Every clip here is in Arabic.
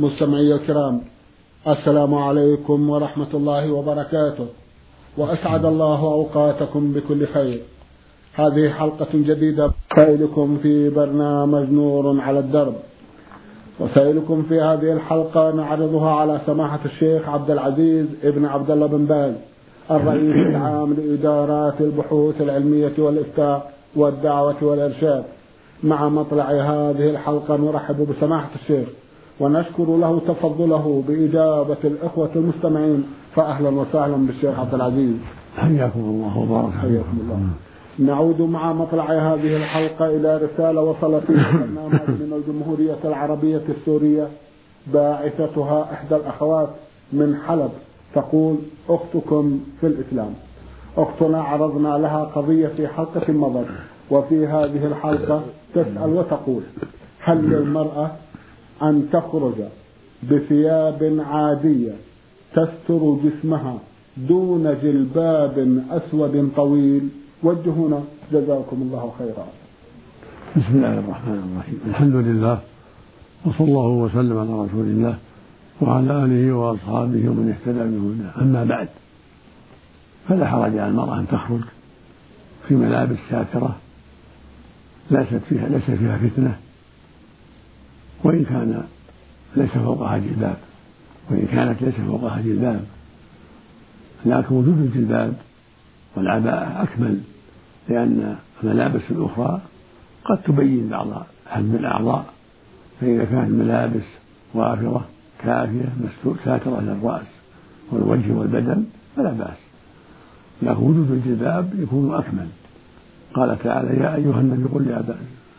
مستمعي الكرام السلام عليكم ورحمة الله وبركاته. وأسعد الله أوقاتكم بكل خير. هذه حلقة جديدة سائلكم في برنامج نور على الدرب. وسائلكم في هذه الحلقة نعرضها على سماحة الشيخ عبد العزيز ابن عبد الله بن باز الرئيس العام لإدارات البحوث العلمية والإفتاء والدعوة والإرشاد. مع مطلع هذه الحلقة نرحب بسماحة الشيخ. ونشكر له تفضله بإجابة الإخوة المستمعين فأهلا وسهلا بالشيخ عبد العزيز. حياكم الله وبارك. حياكم الله. نعود مع مطلع هذه الحلقة إلى رسالة وصلت برنامج من الجمهورية العربية السورية باعثتها إحدى الأخوات من حلب تقول أختكم في الإسلام. أختنا عرضنا لها قضية في حلقة مضت وفي هذه الحلقة تسأل وتقول هل للمرأة أن تخرج بثياب عادية تستر جسمها دون جلباب أسود طويل. وجهونا جزاكم الله خيرا. بسم الله الرحمن الرحيم. الحمد لله وصلى الله وسلم على رسول الله وعلى آله وأصحابه ومن اهتدى بهداه. أما بعد فلا حرج على المرأة أن تخرج في ملابس ساترة. ليست فيها ليس فيها فتنة. وإن كان ليس فوقها جلباب وإن كانت ليس فوقها جلباب لكن وجود الجلباب والعباءة أكمل لأن الملابس الأخرى قد تبين بعض حجم الأعضاء فإذا كانت الملابس وافرة كافية ساترة للرأس والوجه والبدن فلا بأس. لكن وجود الجلباب يكون أكمل. قال تعالى يا أيها النبي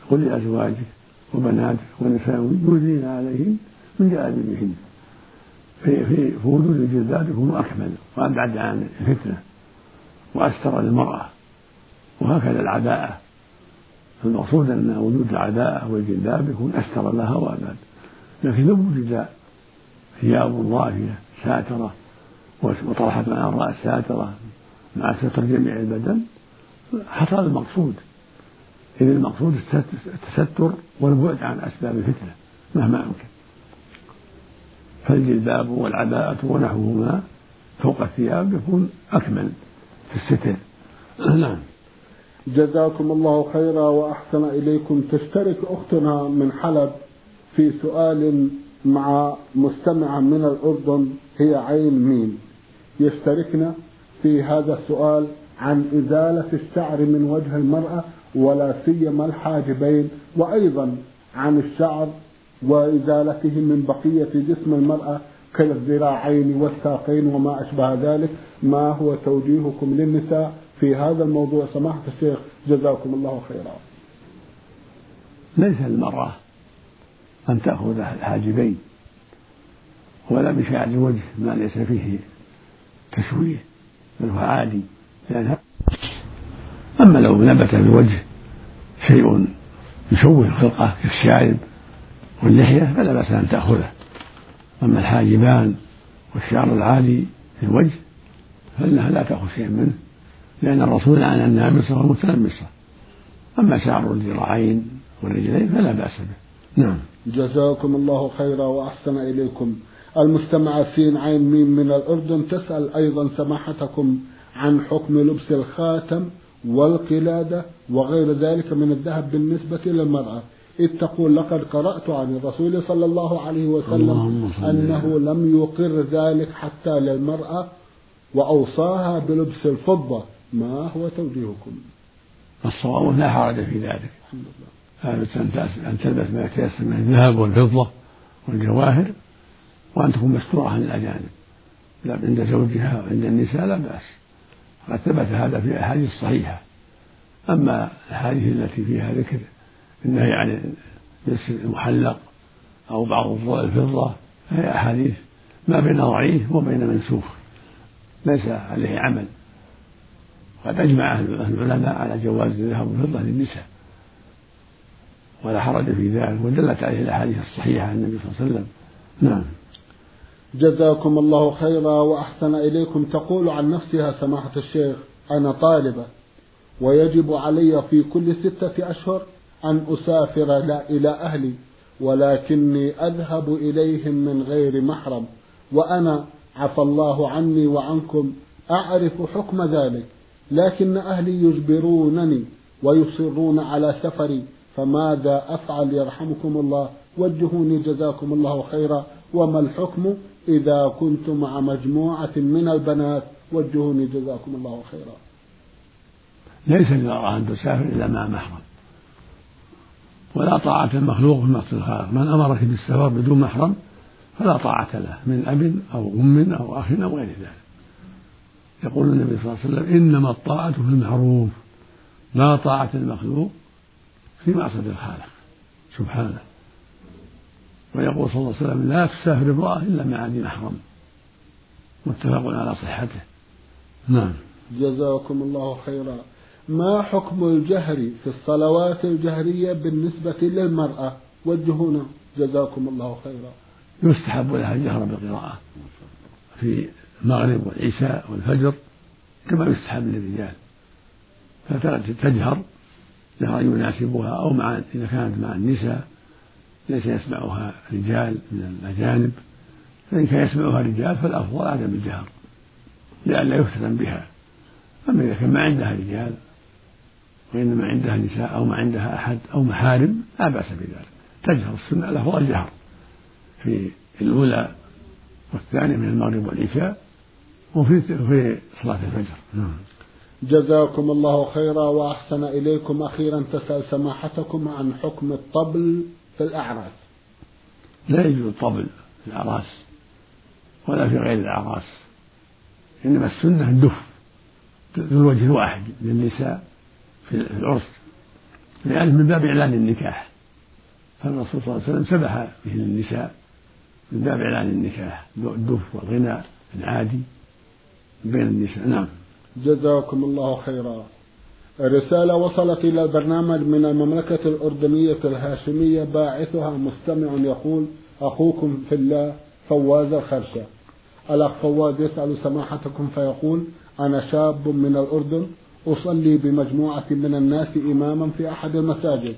قل لأزواجك وبناتك ونساء يؤذين عليهم من جلابيبهن في في وجود الجلباب يكون أكمل وأبعد عن الفتنة وأستر للمرأة وهكذا العباءة المقصود أن وجود العباءة والجلباب يكون أستر لها وأبعد. لكن لو وجد ثياب ضافية ساترة وطرحت مع الرأس ساترة مع ستر جميع البدن حصل المقصود. إذ المقصود التستر والبعد عن أسباب الفتنة مهما أمكن. فالجلباب والعباءة ونحوهما فوق الثياب يكون أكمل في الستر. نعم. جزاكم الله خيرا وأحسن إليكم. تشترك أختنا من حلب في سؤال مع مستمعة من الأردن هي عين ميم. يشتركنا في هذا السؤال عن إزالة الشعر من وجه المرأة ولا سيما الحاجبين وأيضا عن الشعر وإزالته من بقية جسم المرأة كالذراعين والساقين وما أشبه ذلك. ما هو توجيهكم للنساء في هذا الموضوع؟ سماحة الشيخ جزاكم الله خيرا. ليس المرأة أن تأخذ الحاجبين ولا بشعر الوجه ما ليس فيه تشويه بل هو عادي. لأنها أما لو نبت في الوجه شيء يشوه الخلقة كالشارب واللحية فلا بأس أن تأخذه. أما الحاجبان والشعر العالي في الوجه فإنها لا تأخذ شيئا منه لأن الرسول لعن النامصة والمتنمصة أما شعر الذراعين والرجلين فلا بأس به. نعم. جزاكم الله خيرا وأحسن إليكم. المستمعة سين عين ميم من الأردن تسأل أيضا سماحتكم عن حكم لبس الخاتم والقلادة وغير ذلك من الذهب بالنسبة للمرأة. إذ تقول لقد قرأت عن الرسول صلى الله عليه وسلم أنه لم يقر ذلك حتى للمرأة وأوصاها بلبس الفضة. ما هو توجيهكم؟ الصواب لا حرج في ذلك. أن تلبس ما يتيسر من الذهب والفضة والجواهر وأن تكون مستورة عن الأجانب. عند زوجها وعند النساء لا بأس. قد ثبت هذا في الأحاديث الصحيحة أما الأحاديث التي فيها ذكر النهي عن لبس المحلق أو بعض الفضة فهي أحاديث ما بين ضعيف وبين منسوخ ليس عليه عمل. قد أجمع أهل العلماء على جواز الذهب والفضة للنساء. ولا حرج في ذلك ودلت عليه الأحاديث الصحيحة عن النبي صلى الله عليه وسلم. نعم. جزاكم الله خيرا وأحسن إليكم. تقول عن نفسها سماحة الشيخ أنا طالبة ويجب علي في كل ستة أشهر أن أسافر لا إلى أهلي ولكني أذهب إليهم من غير محرم وأنا عفى الله عني وعنكم أعرف حكم ذلك لكن أهلي يجبرونني ويصرون على سفري فماذا أفعل؟ يرحمكم الله وجهوني جزاكم الله خيرا وما الحكم؟ إذا كنت مع مجموعة من البنات وجهوني جزاكم الله خيرا. ليس للمرأة أن تسافر إلا مع محرم. ولا طاعة المخلوق في مقصد الخالق. من أمرك بالسفر بدون محرم فلا طاعة له من أب أو أم أو أخ أو غير ذلك. يقول النبي صلى الله عليه وسلم إنما الطاعة في المعروف. لا طاعة المخلوق في معصية الخالق. سبحانه. ويقول صلى الله عليه وسلم لا تسافر امرأة إلا مع ذي محرم. متفق على صحته. نعم. جزاكم الله خيرا. ما حكم الجهر في الصلوات الجهرية بالنسبة للمرأة؟ وجهونا جزاكم الله خيرا. يستحب لها الجهر بالقراءة في المغرب والعشاء والفجر كما يستحب للرجال. فتجهر جهرا يناسبها أو مع إذا كانت مع النساء ليس يسمعها رجال من الأجانب فإن كان يسمعها رجال فالأفضل عدم الجهر لئلا يفتتن بها. أما إذا كان ما عندها رجال وإنما عندها نساء أو ما عندها أحد أو محارم لا بأس بذلك. تجهر السنة الأفضل الجهر. في الأولى والثانية من المغرب والعشاء وفي في صلاة الفجر. نعم. جزاكم الله خيرا وأحسن إليكم أخيرا. تسأل سماحتكم عن حكم الطبل. في الأعراس. لا يجوز الطبل في الأعراس ولا في غير الأعراس إنما السنة الدف ذو الوجه الواحد للنساء في العرس لأنه من باب إعلان النكاح. فالرسول صلى الله عليه وسلم سبح به للنساء من باب إعلان النكاح الدف والغنى العادي بين النساء. نعم. جزاكم الله خيرا. رسالة وصلت إلى البرنامج من المملكة الأردنية الهاشمية باعثها مستمع يقول أخوكم في الله فواز الخرشة. الأخ فواز يسأل سماحتكم فيقول أنا شاب من الأردن أصلي بمجموعة من الناس إماما في أحد المساجد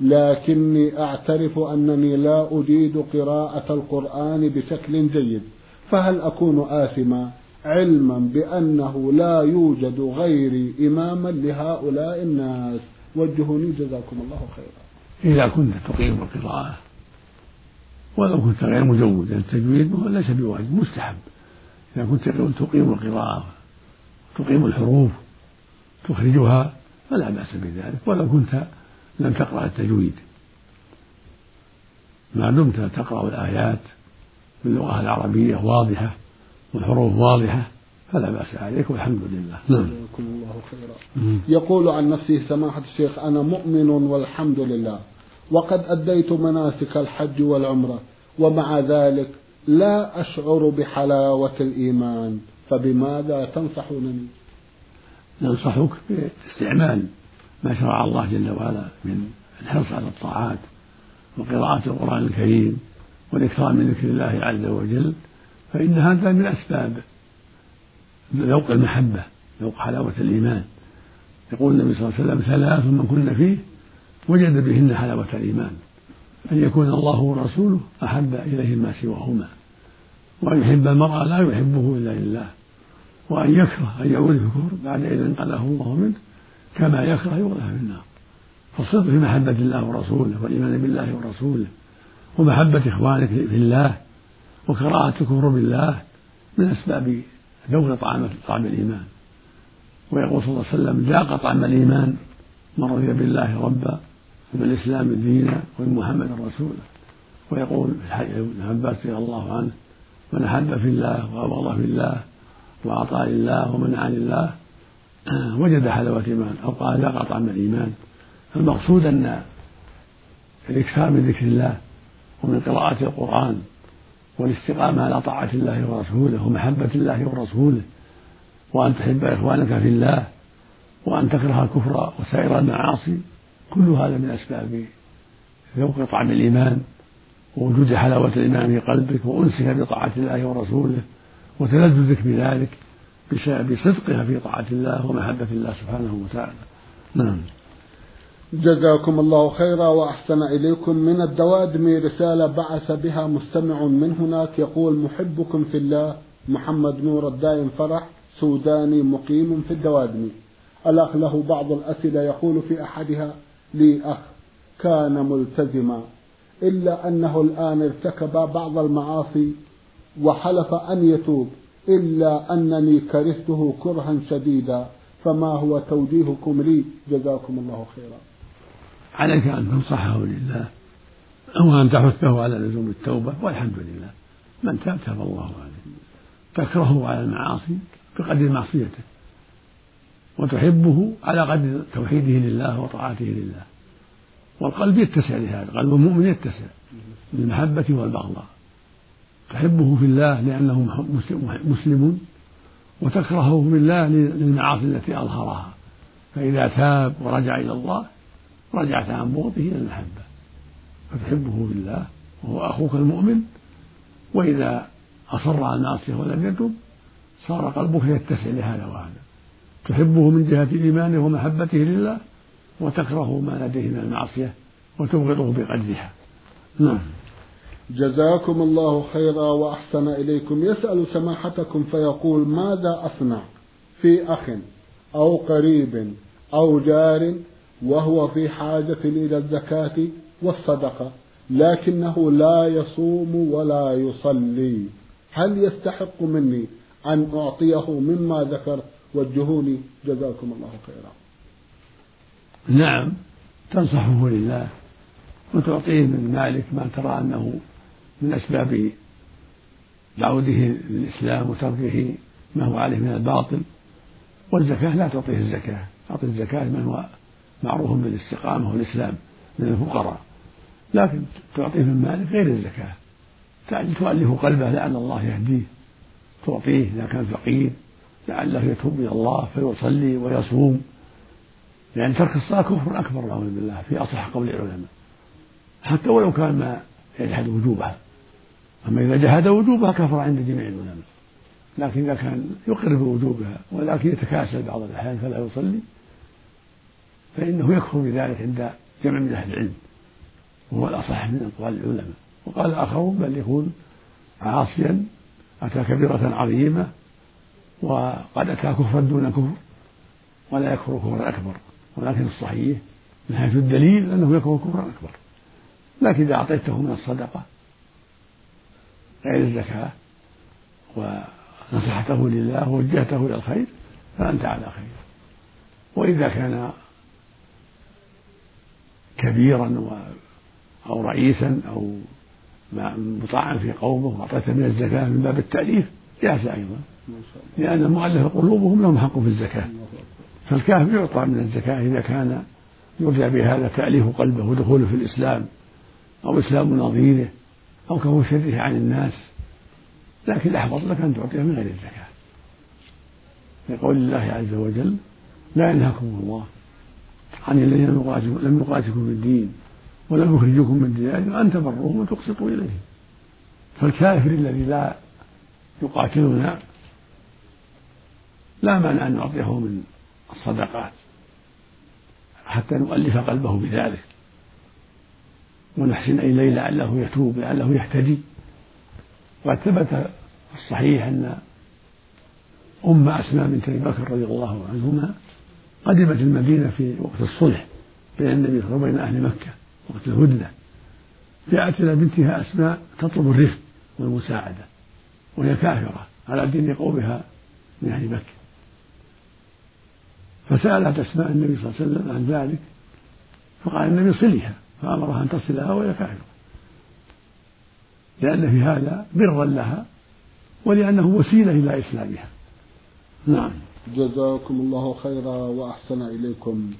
لكني أعترف أنني لا أجيد قراءة القرآن بشكل جيد فهل أكون آثما؟ علما بأنه لا يوجد غيري إماما لهؤلاء الناس. وجهوني جزاكم الله خيرا. إذا كنت تقيم القراءة ولو كنت غير مجود التجويد ليس بواجب مستحب. إذا كنت تقيم القراءة تقيم الحروف تخرجها فلا بأس بذلك. ولو كنت لم تقرأ التجويد. ما دمت تقرأ الآيات باللغة العربية واضحة. والحروف واضحة فلا بأس عليك والحمد لله. نعم. الله خيرا. يقول عن نفسه سماحة الشيخ أنا مؤمن والحمد لله وقد أديت مناسك الحج والعمرة ومع ذلك لا أشعر بحلاوة الإيمان فبماذا تنصحونني؟ ننصحك باستعمال ما شرع الله جل وعلا من الحرص على الطاعات وقراءة القرآن الكريم والإكثار من ذكر الله عز وجل فإن هذا من أسباب ذوق المحبة ذوق حلاوة الإيمان. يقول النبي صلى الله عليه وسلم ثلاث من كن فيه وجد بهن حلاوة الإيمان أن يكون الله ورسوله أحب إليه ما سواهما وأن يحب المرء لا يحبه إلا لله وأن يكره أن يعود في الكفر بعد إذ انقذه الله منه كما يكره يغلى في النار. فالصدق في محبة الله ورسوله والإيمان بالله ورسوله ومحبة إخوانك في الله وكراهة الكفر بالله من أسباب ذوق طعام طعم الإيمان. ويقول صلى الله عليه وسلم ذاق طعم الإيمان من رضي بالله ربا وبالإسلام دينا وبمحمد رسولا ويقول ابن عباس رضي الله عنه من أحب في الله وأبغض في الله وأعطى لله ومنع لله وجد حلاوة الإيمان أو قال ذاق طعم الإيمان. فالمقصود أن الإكثار من ذكر الله ومن قراءة القرآن والاستقامة على طاعة الله ورسوله ومحبة الله ورسوله وأن تحب إخوانك في الله وأن تكره الكفر وسائر المعاصي كل هذا من أسباب ذوق طعم الإيمان ووجود حلاوة الإيمان في قلبك وأنسك بطاعة الله ورسوله وتلذذك بذلك بسبب صدقها في طاعة الله ومحبة الله سبحانه وتعالى. نعم. جزاكم الله خيرا وأحسن إليكم من الدوادم رسالة بعث بها مستمع من هناك يقول محبكم في الله محمد نور الدائم فرح سوداني مقيم في الدوادم الأخ له بعض الأسئلة يقول في أحدها لي أخ كان ملتزما إلا أنه الآن ارتكب بعض المعاصي وحلف أن يتوب إلا أنني كرهته كرها شديدا فما هو توجيهكم لي؟ جزاكم الله خيرا. عليك أن تنصحه لله. وأن تحثه على لزوم التوبة والحمد لله. من تاب تاب الله عليه. تكرهه على المعاصي بقدر معصيته. وتحبه على قدر توحيده لله وطاعته لله. والقلب يتسع لهذا قلب المؤمن يتسع بالمحبة والبغضاء. تحبه في الله لأنه مسلم وتكرهه في الله للمعاصي التي أظهرها. فإذا تاب ورجع إلى الله رجعت عن بغضه إلى المحبة فتحبه في الله وهو أخوك المؤمن؟ وإذا أصر على المعصية ولم يتب صار قلبك يتسع لهذا وهذا. تحبه من جهة إيمانه ومحبته لله وتكره ما لديه من المعصية وتبغضه بقدرها. نعم. جزاكم الله خيرا وأحسن إليكم. يسأل سماحتكم فيقول ماذا أصنع في أخ أو قريب أو جار وهو في حاجة إلى الزكاة والصدقة لكنه لا يصوم ولا يصلي. هل يستحق مني أن أعطيه مما ذكر وجهوني جزاكم الله خيرا. نعم تنصحه لله وتعطيه من مالك ما ترى أنه من أسباب دعوته للإسلام وتركه ما هو عليه من الباطل. والزكاة لا تعطيه الزكاة تعطي الزكاة من هو معروف بالاستقامة والإسلام من الفقراء لكن تعطيه من مالك غير الزكاة. تؤلف قلبه لعل الله يهديه تعطيه إذا كان فقير لعله يتوب إلى الله فيصلي ويصوم. لأن ترك الصلاة كفر أكبر نعوذ بالله في أصح قول العلماء. حتى ولو كان ما يجحد وجوبها أما إذا جحد وجوبها كفر عند جميع العلماء. لكن إذا كان يقر بوجوبها ولكن يتكاسل بعض الأحيان فلا يصلي فإنه يكفر بذلك عند جمع من أهل العلم وهو الأصح من أقوال العلماء. وقال آخرون بل يكون عاصيا أتى كبيرة عظيمة وقد أتى كفرا دون كفر ولا يكفر كفرا أكبر. ولكن الصحيح من حيث الدليل أنه يكفر كفرا أكبر. لكن إذا أعطيته من الصدقة غير الزكاة ونصحته لله ووجهته إلى الخير فأنت على خير. وإذا كان كبيرا أو رئيسا أو مطاعا في قومه وأعطيته من الزكاة من باب التأليف. جاز أيضا. لأن المؤلف قلوبهم لهم حق في الزكاة. فالكافر يعطى من الزكاة إذا كان يرجى بهذا تأليف قلبه ودخوله في الإسلام أو إسلام نظيره أو كف شره عن الناس. لكن الأحوط لك أن تعطيه من غير الزكاة. لقول الله عز وجل لا ينهاكم الله عن الذين لم يقاتلكم في الدين ولم يخرجوكم من دياركم أن تبروهم وتقسطوا إليهم فالكافر الذي لا يقاتلنا لا مانع أن نعطيه من الصدقات حتى نؤلف قلبه بذلك. ونحسن إليه لعله يتوب لعله يهتدي. وقد ثبت في الصحيح أن أم أسماء بنت أبي بكر رضي الله عنهما قدمت المدينة في وقت الصلح بين النبي صلى الله عليه وسلم وبين أهل مكة وقت الهدنة. جاءت إلى بنتها أسماء تطلب الرفق والمساعدة وهي كافرة على دين قومها من أهل مكة. فسألت أسماء النبي صلى الله عليه وسلم عن ذلك فقال النبي صلها فأمرها أن تصلها وهي كافرة. لأن في هذا برا لها ولأنه وسيلة إلى إسلامها. نعم. جزاكم الله خيرا وأحسن إليكم.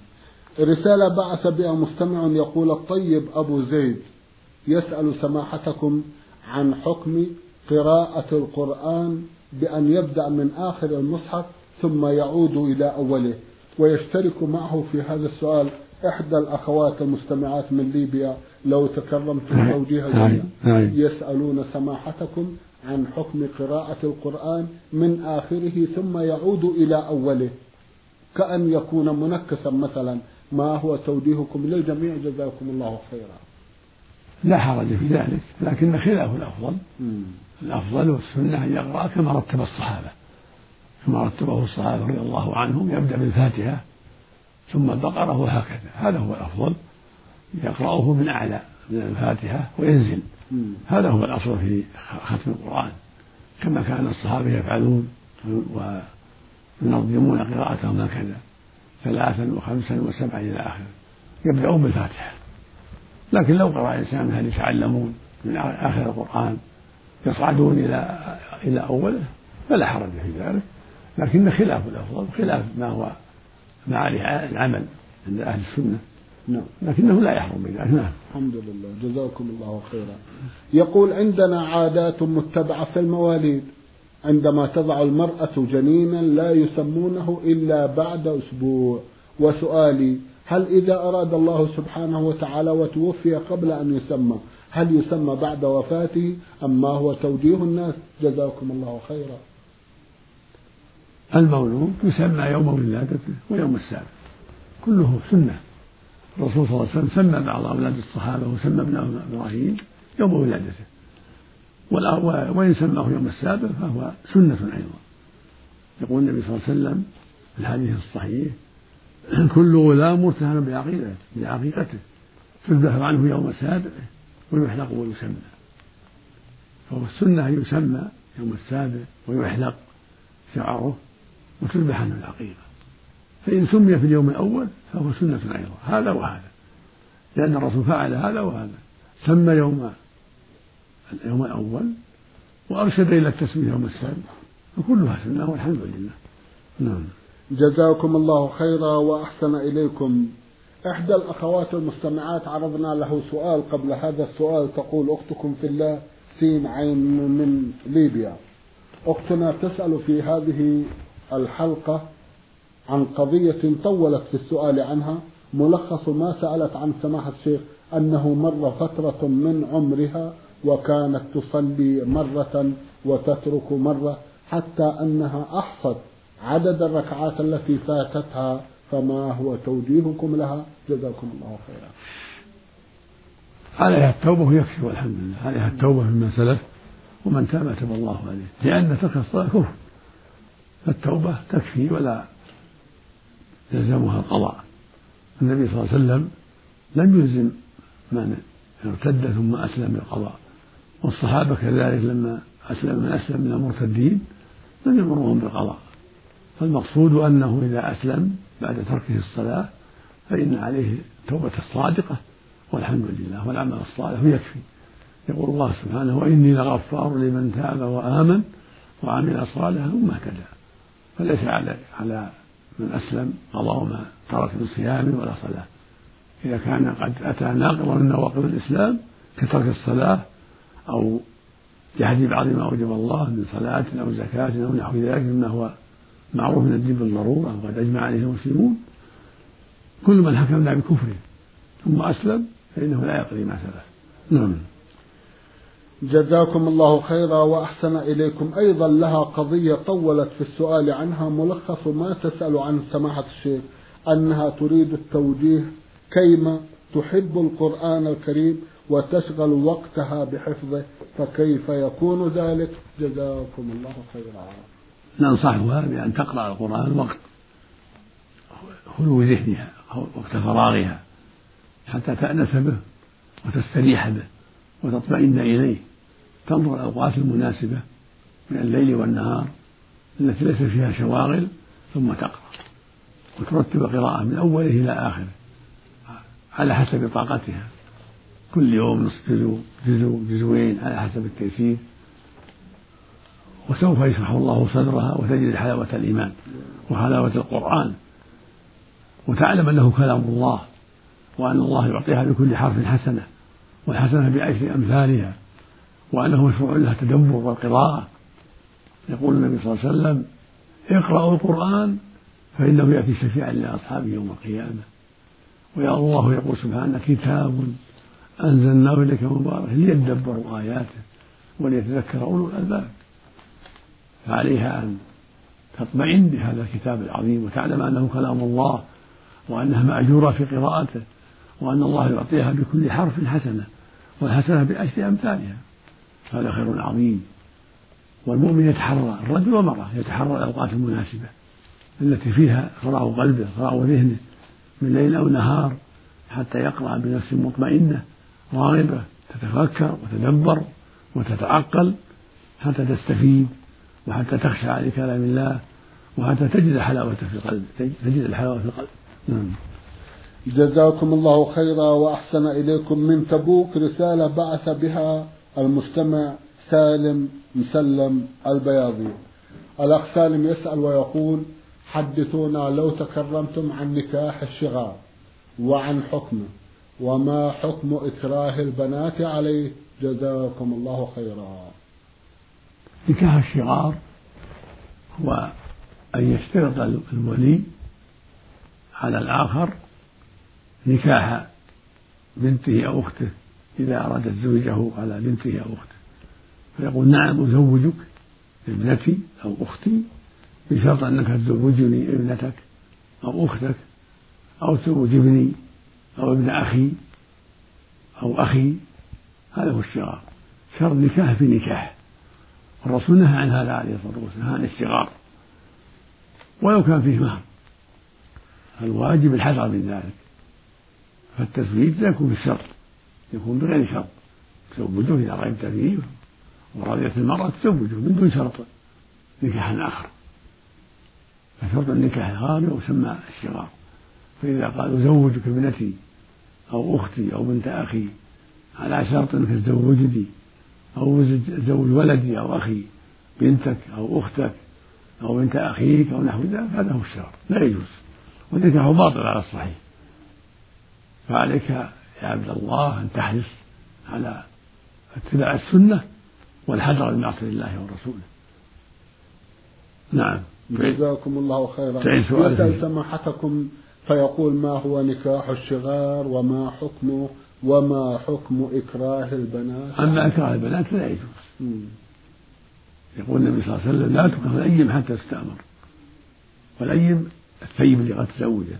رسالة بعث بها مستمع يقول الطيب أبو زيد يسأل سماحتكم عن حكم قراءة القرآن بأن يبدأ من آخر المصحف ثم يعود إلى أوله ويشترك معه في هذا السؤال إحدى الأخوات المستمعات من ليبيا. لو تكرمت توجيه يسألون سماحتكم عن حكم قراءة القرآن من آخره ثم يعود إلى أوله. كأن يكون منكسا مثلا. ما هو توجيهكم للجميع؟ جزاكم الله خيرا. لا حرج في ذلك لكن خلاف الأفضل. الأفضل والسنة أن يقرأ كما رتب الصحابة. كما رتبه الصحابة رضي الله عنهم يبدأ بالفاتحة ثم البقرة وهكذا. هذا هو الأفضل. يقرأه من أعلى من الفاتحة وينزل. هذا هو الأصل في ختم القرآن. كما كان الصحابة يفعلون وينظمون قراءتهم هكذا ثلاثا وخمسا وسبعا إلى آخره. يبدأون بالفاتحة. لكن لو قرأ إنسان هل يتعلمون من آخر القرآن يصعدون إلى إلى أوله فلا حرج في ذلك. لكن خلاف الأفضل خلاف ما هو ما عليه العمل عند أهل السنة. نعم. لكنه لا يحرم بذلك. نعم. الحمد لله. جزاكم الله خيرا. يقول عندنا عادات متبعة في المواليد. عندما تضع المرأة جنينا لا يسمونه إلا بعد أسبوع. وسؤالي هل إذا أراد الله سبحانه وتعالى وتوفي قبل أن يسمى هل يسمى بعد وفاته أم ما هو توجيه الناس؟ جزاكم الله خيرا. المولود يسمى يوم ولادته ويوم السابع كله سنة. الرسول صلى الله عليه وسلم سمى بعض أولاد الصحابة وسمى ابن إبراهيم يوم ولادته. وإن سماه يوم السابع فهو سنة أيضا. يقول النبي صلى الله عليه وسلم في الحديث الصحيح كل غلام مرتهن بعقيدته بعقيقته تذبح عنه يوم سابعه ويحلق ويسمى. فهو السنة أن يسمى يوم السابع ويحلق شعره وتذبح عنه العقيقة فإن سمي في اليوم الأول فهو سنة أيضا هذا وهذا. لأن الرسول فعل هذا وهذا. سمى يوم اليوم الأول وأرشد إلى التسمية يوم السابع. فكلها سنة والحمد لله. نعم. جزاكم الله خيرا وأحسن إليكم. إحدى الأخوات المستمعات عرضنا له سؤال قبل هذا السؤال. تقول أختكم في الله سين عين من ليبيا. أختنا تسأل في هذه الحلقة عن قضية طولت في السؤال عنها ملخص ما سألت عن سماحة الشيخ أنه مر فترة من عمرها وكانت تصلي مرة وتترك مرة حتى أنها أحصت عدد الركعات التي فاتتها فما هو توجيهكم لها؟ جزاكم الله خيرا. عليها التوبة يكفي والحمد لله. عليها التوبة مما سلف ومن تاب تاب الله عليه. لأن ترك الصلاة كفر. فالتوبة تكفي ولا يلزمها القضاء. النبي صلى الله عليه وسلم لم يلزم من ارتد ثم أسلم بالقضاء والصحابة كذلك لما أسلم من أسلم من المرتدين لم يمرهم بالقضاء. فالمقصود أنه إذا أسلم بعد تركه الصلاة فإن عليه التوبة الصادقة والحمد لله والعمل الصالح يكفي. يقول الله سبحانه وإني لغفار لمن تاب وآمن وعمل صالحا ثم اهتدى. فليس على على من أسلم قضاء ما ترك من صيام ولا صلاة. إذا كان قد أتى ناقضا من نواقض الإسلام كترك الصلاة أو جحد بعض ما أوجب الله من صلاة أو زكاة أو نحو ذلك مما هو معروف من الدين بالضرورة وقد أجمع عليه المسلمون. كل من حكمنا بكفره ثم أسلم فإنه لا يقضي ما سلف. نعم. جزاكم الله خيرا وأحسن إليكم. أيضا لها قضية طولت في السؤال عنها. ملخص ما تسأل عن سماحة الشيخ أنها تريد التوجيه كيما تحب القرآن الكريم وتشغل وقتها بحفظه فكيف يكون ذلك؟ جزاكم الله خيرا. ننصحها بأن تقرأ القرآن وقت خلو ذهنها وقت فراغها حتى تأنس به وتستريح به وتطمئن إليه. تنظر الأوقات المناسبة من الليل والنهار التي ليس فيها شواغل ثم تقرأ وترتب قراءة من أوله إلى آخره على حسب طاقتها. كل يوم نصف جزء جزء جزوين على حسب التيسير. وسوف يشرح الله صدرها وتجد حلاوة الإيمان وحلاوة القرآن. وتعلم أنه كلام الله وأن الله يعطيها بكل حرف حسنة والحسنة بعشر أمثالها. وأنه مشروع لها التدبر والقراءة. يقول النبي صلى الله عليه وسلم اقرأوا القرآن فإنه يأتي شفيعا لأصحابه يوم القيامة. ويا الله يقول سبحانه كتاب أنزلناه إليك مبارك ليدبروا آياته وليتذكر أولو الألباب. فعليها أن تطمئن بهذا الكتاب العظيم وتعلم أنه كلام الله وأنها مأجورة في قراءته وأن الله يعطيها بكل حرف حسنة والحسنة بعشر أمثالها. هذا خير عظيم. والمؤمن يتحرى الرجل والمرأة يتحرى الأوقات المناسبة التي فيها فراغ قلبه فراغ ذهنه من ليل أو نهار حتى يقرأ بنفس مطمئنة راغبة تتفكر وتدبر وتتعقل حتى تستفيد وحتى تخشع لكلام الله وحتى تجد الحلاوة في القلب تجد الحلاوة في القلب نعم. جزاكم الله خيرا وأحسن إليكم من تبوك رسالة بعث بها المستمع سالم مسلم البياضي. الأخ سالم يسأل ويقول حدثونا لو تكرمتم عن نكاح الشغار وعن حكمه وما حكم إكراه البنات عليه؟ جزاكم الله خيرا. نكاح الشغار هو أن يشترط الولي على الآخر نكاح بنته أو أخته. إذا أراد زوجه على بنته أو أخته. فيقول نعم أزوجك ابنتي أو أختي بشرط أنك تزوجني ابنتك أو أختك أو تزوج ابني أو ابن أخي أو أخي. هذا هو الشغار. شرط نكاح في نكاح. الرسول نهى عن هذا عليه الصلاة والسلام عن الشغار. ولو كان فيه مهر. الواجب الحذر من ذلك. فالتزويج لا يكون بالشرط يكون بغير شرط. تزوجه إذا رغبت فيه ورضيت المرأة تزوجه من دون شرط. نكاح آخر. فشرط النكاح الغالي وسمى الشغار. فإذا قال أزوجك ابنتي أو أختي أو بنت أخي على شرط أنك تزوجني أو زوج ولدي أو أخي بنتك أو أختك أو بنت أخيك أو نحو ذلك هذا هو الشرط. لا يجوز. والنكاح باطل على الصحيح. فعليك يا عبد الله أن تحرص على اتباع السنة والحذر من معصية الله ورسوله. نعم. جزاكم الله خيرا. يسأل سماحتكم فيقول ما هو نكاح الشغار وما حكمه وما حكم إكراه البنات؟ أما إكراه البنات لا يجوز. يقول النبي صلى الله عليه وسلم لا تكره الأيم حتى تستأمر. والأيم الثيب اللي قد تزوجت.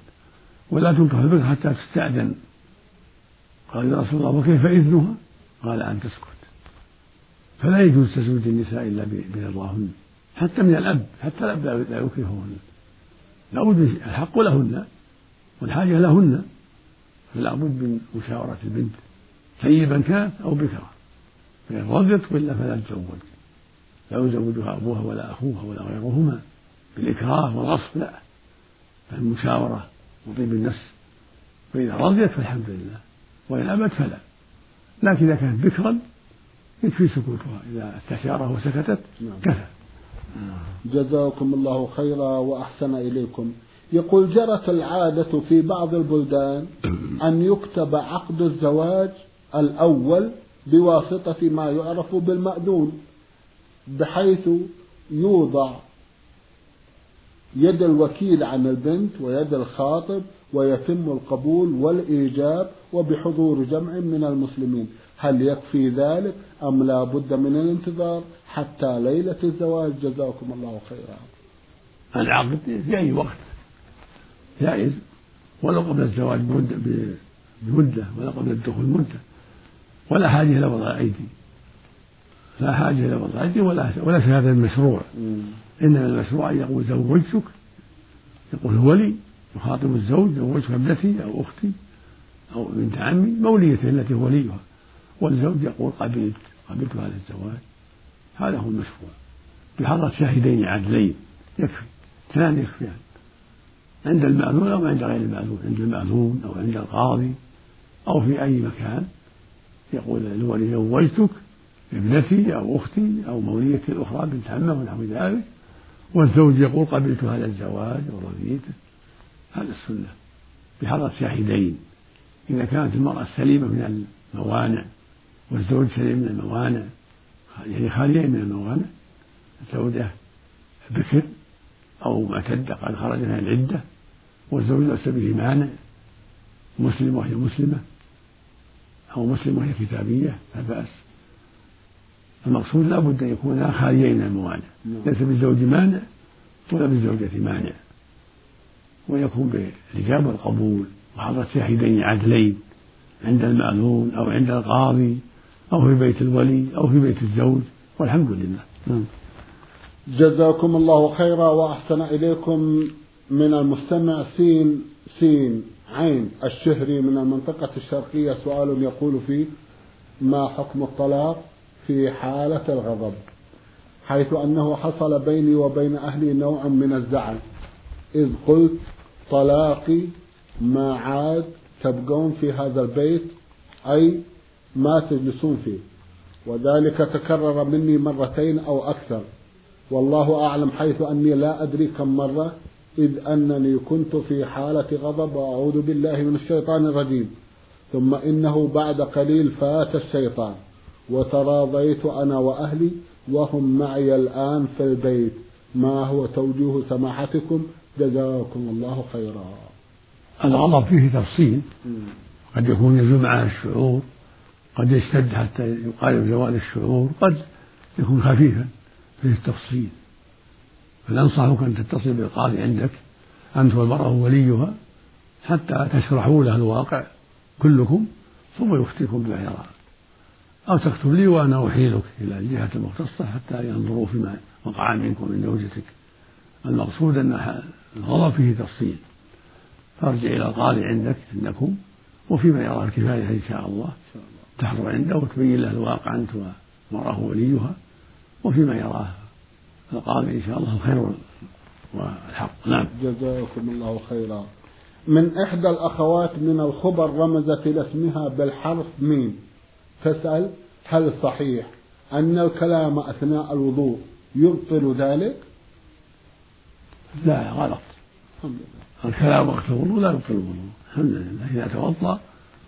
ولا تنكح البكر حتى تستأذن. قال يا رسول الله وكيف إذنها؟ قال أن تسكت. فلا يجوز تزويج النساء إلا برضاهن حتى من الأب حتى الأب لا يكرههن. لابد الحق لهن والحاجة لهن. فلا بد من مشاورة البنت ثيبا كانت أو بكرا فإن رضيت وإلا فلا تزوج. لا يزوجها أبوها ولا أخوها ولا غيرهما بالإكراه والغصب لا. فالمشاورة وطيب النفس. فإذا رضيت فالحمد لله. وإن أبت فلا. لكن إذا كانت بكرا يكفي سكوتها. إذا استشاره وسكتت نعم. كفى. جزاكم الله خيرا وأحسن إليكم. يقول جرت العادة في بعض البلدان أن يكتب عقد الزواج الأول بواسطة ما يعرف بالمأذون بحيث يوضع يد الوكيل عن البنت ويد الخاطب ويتم القبول والإيجاب وبحضور جمع من المسلمين. هل يكفي ذلك أم لا بد من الانتظار حتى ليلة الزواج؟ جزاكم الله خيرا. العقد في أي وقت؟ جائز. ولو قبل الزواج بمدة ولا قبل الدخول مدة ولا حاجة إلى وضع الأيدي لا حاجة إلى وضع ولا ولا شهادة المشروع. إنما المشروع أن يقول زوجتك يقول الولي يخاطب الزوج زوجتك ابنتي أو أختي أو بنت عمي موليته التي هو وليها والزوج يقول قبلت قبلت هذا الزواج. هذا هو المشروع. بحضرة شاهدين عدلين. يكفي. اثنان يكفيان. عند المأذون أو عند غير المأذون. عند المأذون أو عند القاضي أو في أي مكان. يقول الولي زوجتك ابنتي أو أختي أو موليتي الأخرى بنت عمه ونحو ذلك والزوج يقول قبلت هذا الزواج ورضيته هذا السنة. بحضرة شاهدين. إذا كانت المرأة سليمة من الموانع والزوج سليم من الموانع يعني خالية من الموانع الزوجة بكر أو معتدة قد خرج من العدة والزوج ليس به مانع. مسلم وهي مسلمة أو مسلم وهي كتابية لا بأس. المقصود لا بد أن يكونا خاليين من الموانع. نعم. ليس بالزوج مانع ولا بالزوجة مانع. ويكون بالإجابة والقبول وحضرة شاهدين عدلين عند المأذون أو عند القاضي أو في بيت الولي أو في بيت الزوج والحمد لله. نعم. جزاكم الله خيرا وأحسن إليكم من المستمع سين سين عين الشهري من المنطقة الشرقية. سؤال يقول فيه ما حكم الطلاق؟ في حالة الغضب حيث أنه حصل بيني وبين أهلي نوع من الزعل. إذ قلت طلاقي ما عاد تبقون في هذا البيت أي ما تجلسون فيه. وذلك تكرر مني مرتين أو أكثر. والله أعلم حيث أني لا أدري كم مرة إذ أنني كنت في حالة غضب وأعوذ بالله من الشيطان الرجيم. ثم إنه بعد قليل فات الشيطان. وتراضيت أنا وأهلي وهم معي الآن في البيت. ما هو توجيه سماحتكم؟ جزاكم الله خيرا. الغضب فيه تفصيل. قد يكون يزول معه الشعور قد يشتد حتى يقارب زوال الشعور قد يكون خفيفا. فيه التفصيل فننصحك أن تتصل بالقاضي عندك؟ أنت والمرأة وليها حتى تشرحوا له الواقع كلكم ثم يفتيكم بما يرى أو تكتب لي وأنا أحيلك إلى الجهة المختصة حتى ينظروا فيما وقع منكم من زوجتك. المقصود أن الغضب فيه تفصيل. فارجع إلى القاضي عندك عندكم وفيما يراه الكفاية إن شاء الله. تحضر عنده وتبين له الواقع أنت ومرأة وليها. وفيما يراه القاضي إن شاء الله الخير والحق. نعم. جزاكم الله خيرا. من إحدى الأخوات من الخبر رمزت إلى اسمها بالحرف ميم. تسأل؟ هل صحيح أن الكلام أثناء الوضوء يبطل ذلك؟ لا غلط. الحمد لله. الكلام وقت الوضوء لا يبطل الوضوء. الحمد لله. إذا توضأ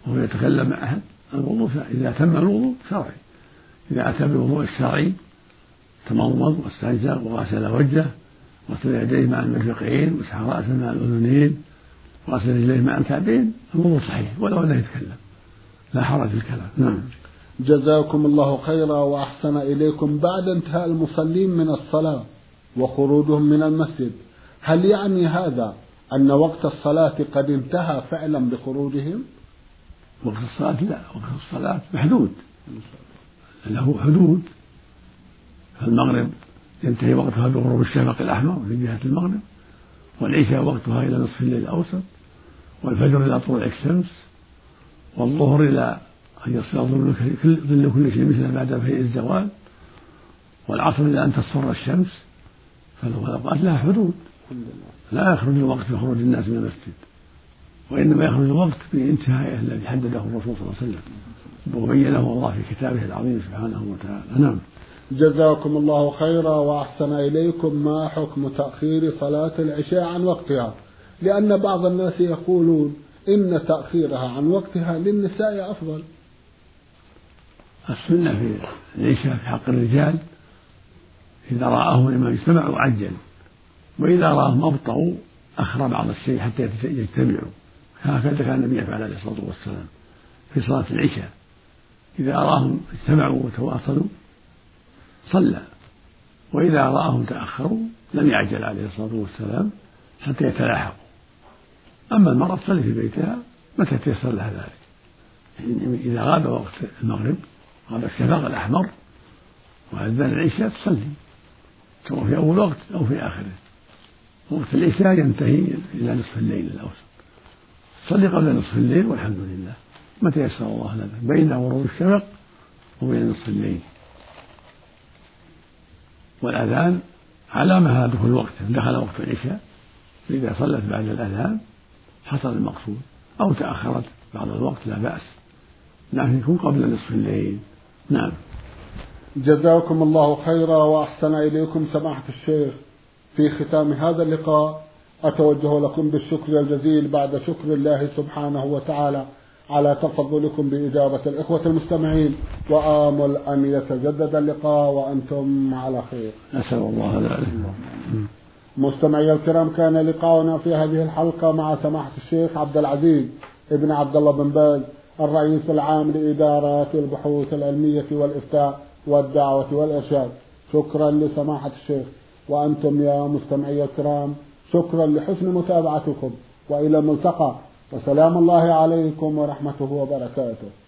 وهو يتكلم مع أحد الوضوء إذا تم الوضوء شرعي. إذا أتى بالوضوء الشرعي تمضمض واستنشق وغسل وجهه غسل يديه مع المرفقين مسح رأسه مع الاذنين وغسل رجليه مع الكعبين. الوضوء صحيح ولو انه يتكلم. لا حرج في الكلام. نعم. جزاكم الله خيرا وأحسن إليكم. بعد انتهاء المصلين من الصلاة وخروجهم من المسجد هل يعني هذا أن وقت الصلاة قد انتهى فعلا بخروجهم؟ وقت الصلاة لا وقت الصلاة محدود. له حدود. فالمغرب ينتهي وقتها بغروب الشفق الأحمر في جهة المغرب والعشاء وقتها إلى نصف الليل الأوسط والفجر إلى طلوع الشمس والظهر إلى أن يصل ظل كل شيء مثل بعد فيء الزوال والعصر إلى أن تصفر الشمس فالأوقات لها حدود. لا يخرج الوقت في خروج الناس من المسجد وإنما يخرج الوقت بانتهائه الذي حدده الرسول صلى الله عليه وسلم وبينه الله في كتابه العظيم سبحانه وتعالى. نعم. جزاكم الله خيرا وأحسن إليكم ما حكم تأخير صلاة العشاء عن وقتها؟ لأن بعض الناس يقولون إن تأخيرها عن وقتها للنساء أفضل. السنة في العشاء في حق الرجال إذا رآهم الإمام اجتمعوا عجل وإذا رآهم أبطأوا أخر بعض الشيء حتى يجتمعوا. هكذا كان النبي يفعل عليه الصلاة والسلام في صلاة العشاء. إذا أراهم اجتمعوا وتواصلوا صلى وإذا رآهم تأخروا لم يعجل عليه الصلاة والسلام حتى يتلاحقوا أما المرأة تصلي في بيتها متى تيسر لها ذلك؟ يعني إذا غاب وقت المغرب غاب الشفق الأحمر وأذن العشاء تصلي سواء في أول وقت أو في آخره. وقت العشاء ينتهي إلى نصف الليل الأوسط. صلي قبل نصف الليل والحمد لله. متى يسر الله لك بين غروب الشفق وبين نصف الليل. والأذان علامة على دخول وقته دخل وقت العشاء. فإذا صلت بعد الأذان حصل المقصود أو تأخرت بعض الوقت لا بأس. لكن يكون قبل نصف الليل. نعم. جزاكم الله خيرا وأحسن إليكم سماحة الشيخ. في ختام هذا اللقاء أتوجه لكم بالشكر الجزيل بعد شكر الله سبحانه وتعالى على تفضلكم بإجابة الإخوة المستمعين. وآمل أن يتجدد اللقاء وأنتم على خير. نسأل الله ذلك مستمعي الكرام كان لقاؤنا في هذه الحلقة مع سماحة الشيخ عبد العزيز ابن عبد الله بن باز. الرئيس العام لإدارات البحوث العلمية والإفتاء والدعوة والإرشاد. شكرا لسماحة الشيخ. وأنتم يا مستمعي الكرام شكرا لحسن متابعتكم. وإلى الملتقى. وسلام الله عليكم ورحمته وبركاته.